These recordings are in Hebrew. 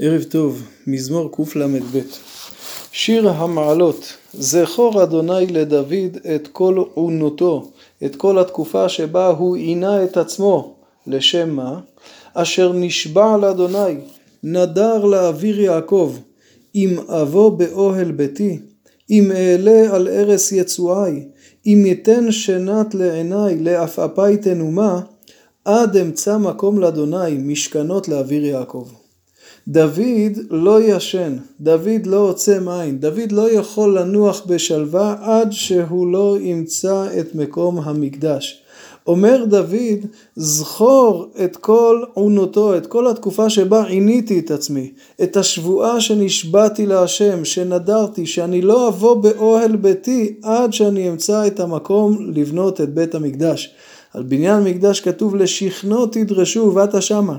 ערב טוב, מזמור קל"ב. שיר המעלות, זכור אדוני לדוד את כל עונותו, את כל התקופה שבה הוא עינה את עצמו, לשם מה? אשר נשבע לאדוני, נדר לאוויר יעקב, אם אבוא באוהל ביתי, אם אעלה על ערש יצואי, אם יתן שנת לעיני, לעפעפי תנומה, עד אמצא מקום לאדוני, משכנות לאוויר יעקב. דוד לא ישן, דוד לא עוצם עין, דוד לא יכול לנוח בשלווה עד שהוא לא ימצא את מקום המקדש. אומר דוד, זכור את כל עונותו, את כל התקופה שבה עיניתי את עצמי, את השבועה שנשבעתי להשם, שנדרתי, שאני לא אבוא באוהל ביתי עד שאני אמצא את המקום לבנות את בית המקדש. על בניין מקדש כתוב לשכנו תדרשו ובאת שמה.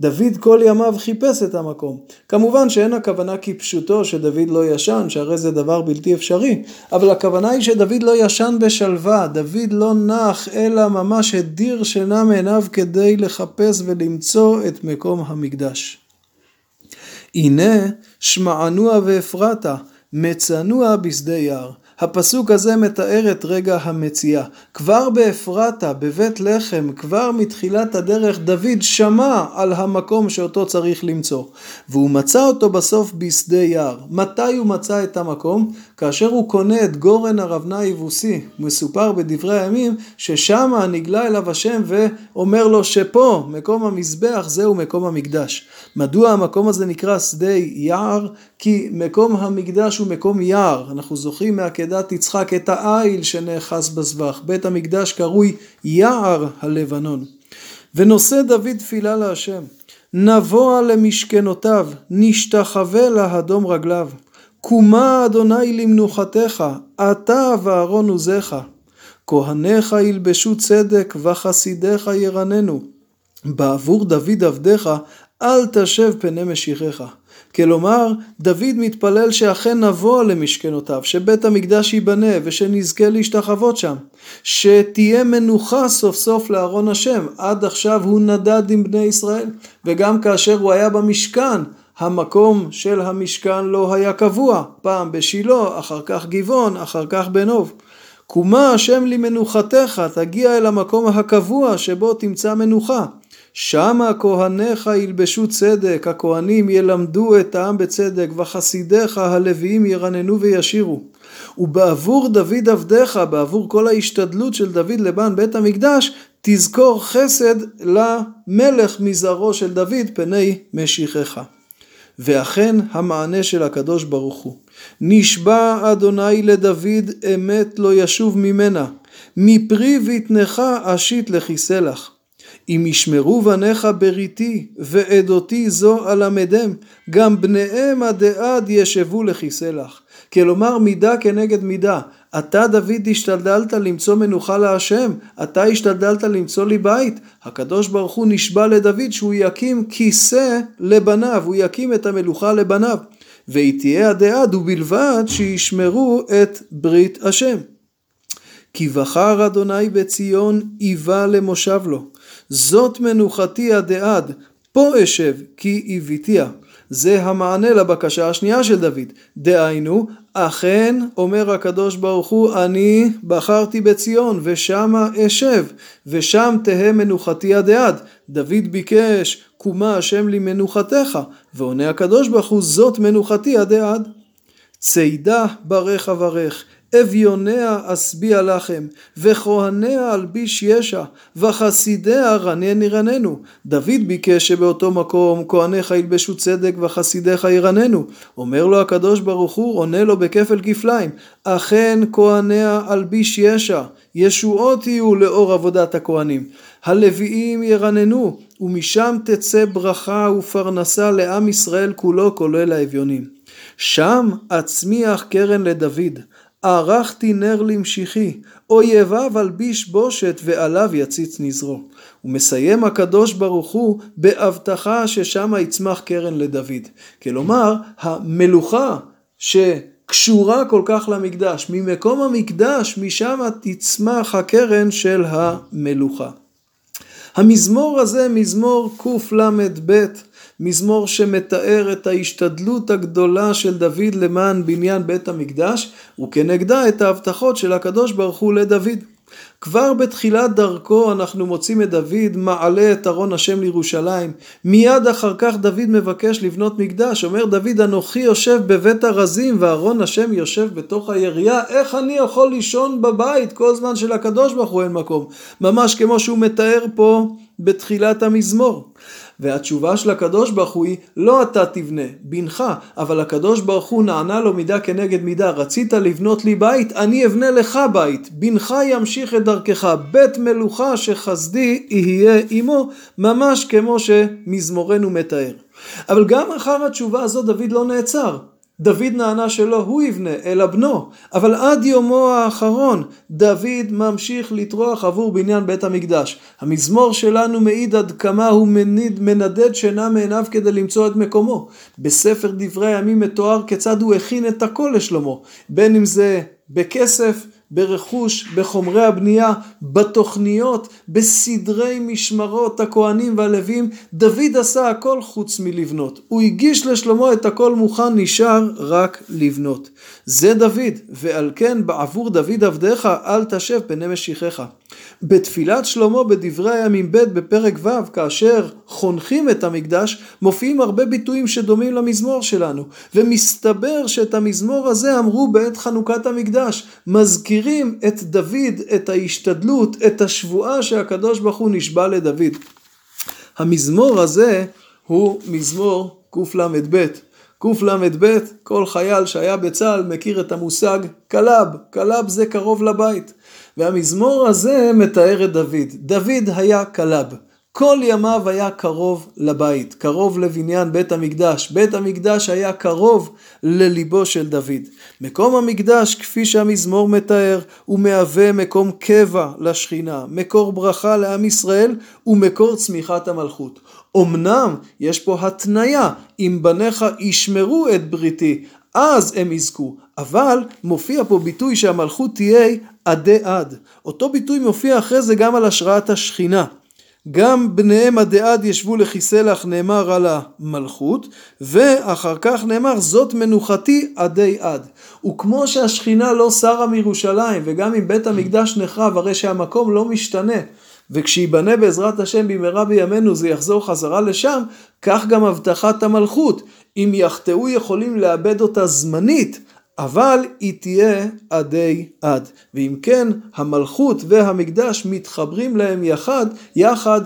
דוד כל ימיו חיפש את המקום. כמובן שאין הכוונה כפשוטו שדוד לא ישן, שהרי זה דבר בלתי אפשרי, אבל הכוונה היא שדוד לא ישן בשלווה, דוד לא נח, אלא ממש הדיר שינה מעיניו כדי לחפש ולמצוא את מקום המקדש. הנה שמענוע ואפרתה, מצנוע בשדה יער. הפסוק הזה מתאר את רגע המציאה. כבר באפרתה, בבית לחם, כבר מתחילת הדרך, דוד שמע על המקום שאותו צריך למצוא. והוא מצא אותו בסוף בשדה יער. מתי הוא מצא את המקום? כאשר הוא קונה את גורן ארבנה היבוסי. מסופר בדברי הימים ששם נגלה אליו השם ואומר לו שפה, מקום המזבח, זהו מקום המקדש. מדוע המקום הזה נקרא שדה יער? כי מקום המקדש הוא מקום יער. אנחנו זוכרים מהקדם עקדת יצחק את העיל שנאחז בזבח. בית המקדש קרוי יער הלבנון. ונושא דוד תפילה להשם, נבואה למשכנותיו, נשתחווה להדום רגליו. קומה אדוני למנוחתך, אתה ואהרון עוזיך. כהניך ילבשו צדק וחסידיך ירננו. בעבור דוד עבדיך אל תשב פני משיחך. כלומר, דוד מתפלל שאכן נבוא למשכנותיו, שבית המקדש ייבנה ושנזכה להשתחוות שם, שתהיה מנוחה סוף סוף לארון השם, עד עכשיו הוא נדד עם בני ישראל, וגם כאשר הוא היה במשכן, המקום של המשכן לא היה קבוע, פעם בשילה, אחר כך גבעון, אחר כך בנוב. קומה השם לי מנוחתך, תגיע אל המקום הקבוע שבו תמצא מנוחה. שמה כהניך ילבשו צדק, הכהנים ילמדו את העם בצדק, וחסידיך הלוויים ירננו וישירו. ובעבור דוד עבדיך, בעבור כל ההשתדלות של דוד לבן בית המקדש, תזכור חסד למלך מזרעו של דוד פני משיחך. ואכן המענה של הקדוש ברוך הוא. נשבע אדוני לדוד אמת לא ישוב ממנה, מפרי בטנך אשית לכיסא לך. אם ישמרו בניך בריתי ועדותי זו אלמדם, גם בניהם עד עד ישבו לכיסא לך. כלומר מידה כנגד מידה. אתה דוד השתדלת למצוא מנוחה להשם, אתה השתדלת למצוא לי בית. הקדוש ברוך הוא נשבע לדוד שהוא יקים כיסא לבניו, הוא יקים את המלוכה לבניו. והיא תהיה עדי עד ובלבד שישמרו את ברית השם. כי בחר אדוני בציון איבה למושב לו. זאת מנוחתי עד עד, פה אשב כי איביתיה. זה המענה לבקשה השנייה של דוד. דהיינו, אכן, אומר הקדוש ברוך הוא, אני בחרתי בציון, ושמה אשב, ושם תהא מנוחתי עד עד. דוד ביקש, קומה השם לי מנוחתך, ועונה הקדוש ברוך הוא, זאת מנוחתי עד עד. צידה ברך אברך, אביוניה אשביע לחם, וכהניה אלביש ישע, וחסידיה רנן ירננו. דוד ביקש שבאותו מקום כהניך ילבשו צדק וחסידיך ירננו. אומר לו הקדוש ברוך הוא, עונה לו בכפל כפליים, אכן כהניה אלביש ישע, ישועות יהיו לאור עבודת הכהנים. הלוויים ירננו, ומשם תצא ברכה ופרנסה לעם ישראל כולו, כולל האביונים. שם אצמיח קרן לדוד. ערכתי נר למשיחי, אויביו אלביש בושת ועליו יציץ נזרו. ומסיים הקדוש ברוך הוא בהבטחה ששמה יצמח קרן לדוד. כלומר, המלוכה שקשורה כל כך למקדש, ממקום המקדש, משם תצמח הקרן של המלוכה. המזמור הזה, מזמור קל"ב, מזמור שמתאר את ההשתדלות הגדולה של דוד למען בניין בית המקדש, וכנגדה את ההבטחות של הקדוש ברוך הוא לדוד. כבר בתחילת דרכו אנחנו מוצאים את דוד מעלה את ארון השם לירושלים. מיד אחר כך דוד מבקש לבנות מקדש. אומר דוד אנוכי יושב בבית הרזים וארון השם יושב בתוך היריעה. איך אני יכול לישון בבית כל זמן שלקדוש ברוך הוא אין מקום? ממש כמו שהוא מתאר פה בתחילת המזמור. והתשובה של הקדוש ברוך הוא היא לא אתה תבנה, בנך, אבל הקדוש ברוך הוא נענה לו מידה כנגד מידה, רצית לבנות לי בית, אני אבנה לך בית, בנך ימשיך את דרכך, בית מלוכה שחסדי יהיה עמו, ממש כמו שמזמורנו מתאר. אבל גם אחר התשובה הזאת דוד לא נעצר. דוד נענה שלא הוא יבנה, אלא בנו. אבל עד יומו האחרון, דוד ממשיך לטרוח עבור בניין בית המקדש. המזמור שלנו מעיד עד כמה הוא מניד, מנדד שינה מעיניו כדי למצוא את מקומו. בספר דברי הימים מתואר כיצד הוא הכין את הכל לשלמה. בין אם זה בכסף, ברכוש, בחומרי הבנייה, בתוכניות, בסדרי משמרות הכהנים והלווים, דוד עשה הכל חוץ מלבנות. הוא הגיש לשלמה את הכל מוכן, נשאר רק לבנות. זה דוד, ועל כן בעבור דוד עבדיך אל תשב פני משיחך. בתפילת שלמה בדברי הימים ב' בפרק ו', כאשר חונכים את המקדש, מופיעים הרבה ביטויים שדומים למזמור שלנו. ומסתבר שאת המזמור הזה אמרו בעת חנוכת המקדש. מזכירים את דוד, את ההשתדלות, את השבועה שהקדוש ברוך הוא נשבע לדוד. המזמור הזה הוא מזמור קל"ב. קל"ב, כל חייל שהיה בצה"ל מכיר את המושג קלב, קלב זה קרוב לבית. והמזמור הזה מתאר את דוד. דוד היה קלב. כל ימיו היה קרוב לבית, קרוב לבניין בית המקדש. בית המקדש היה קרוב לליבו של דוד. מקום המקדש, כפי שהמזמור מתאר, הוא מהווה מקום קבע לשכינה, מקור ברכה לעם ישראל ומקור צמיחת המלכות. אמנם יש פה התניה, אם בניך ישמרו את בריתי, אז הם יזכו, אבל מופיע פה ביטוי שהמלכות תהיה עדי עד. אותו ביטוי מופיע אחרי זה גם על השראת השכינה. גם בניהם עדי עד ישבו לכיסא לך נאמר על המלכות ואחר כך נאמר זאת מנוחתי עדי עד. וכמו שהשכינה לא שרה מירושלים וגם אם בית המקדש נחרב הרי שהמקום לא משתנה. וכשייבנה בעזרת השם במהרה בימינו זה יחזור חזרה לשם כך גם הבטחת המלכות. אם יחטאו יכולים לאבד אותה זמנית אבל היא תהיה עדי עד. ואם כן, המלכות והמקדש מתחברים להם יחד, יחד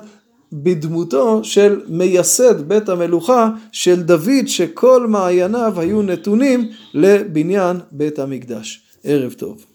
בדמותו של מייסד בית המלוכה של דוד, שכל מעייניו היו נתונים לבניין בית המקדש. ערב טוב.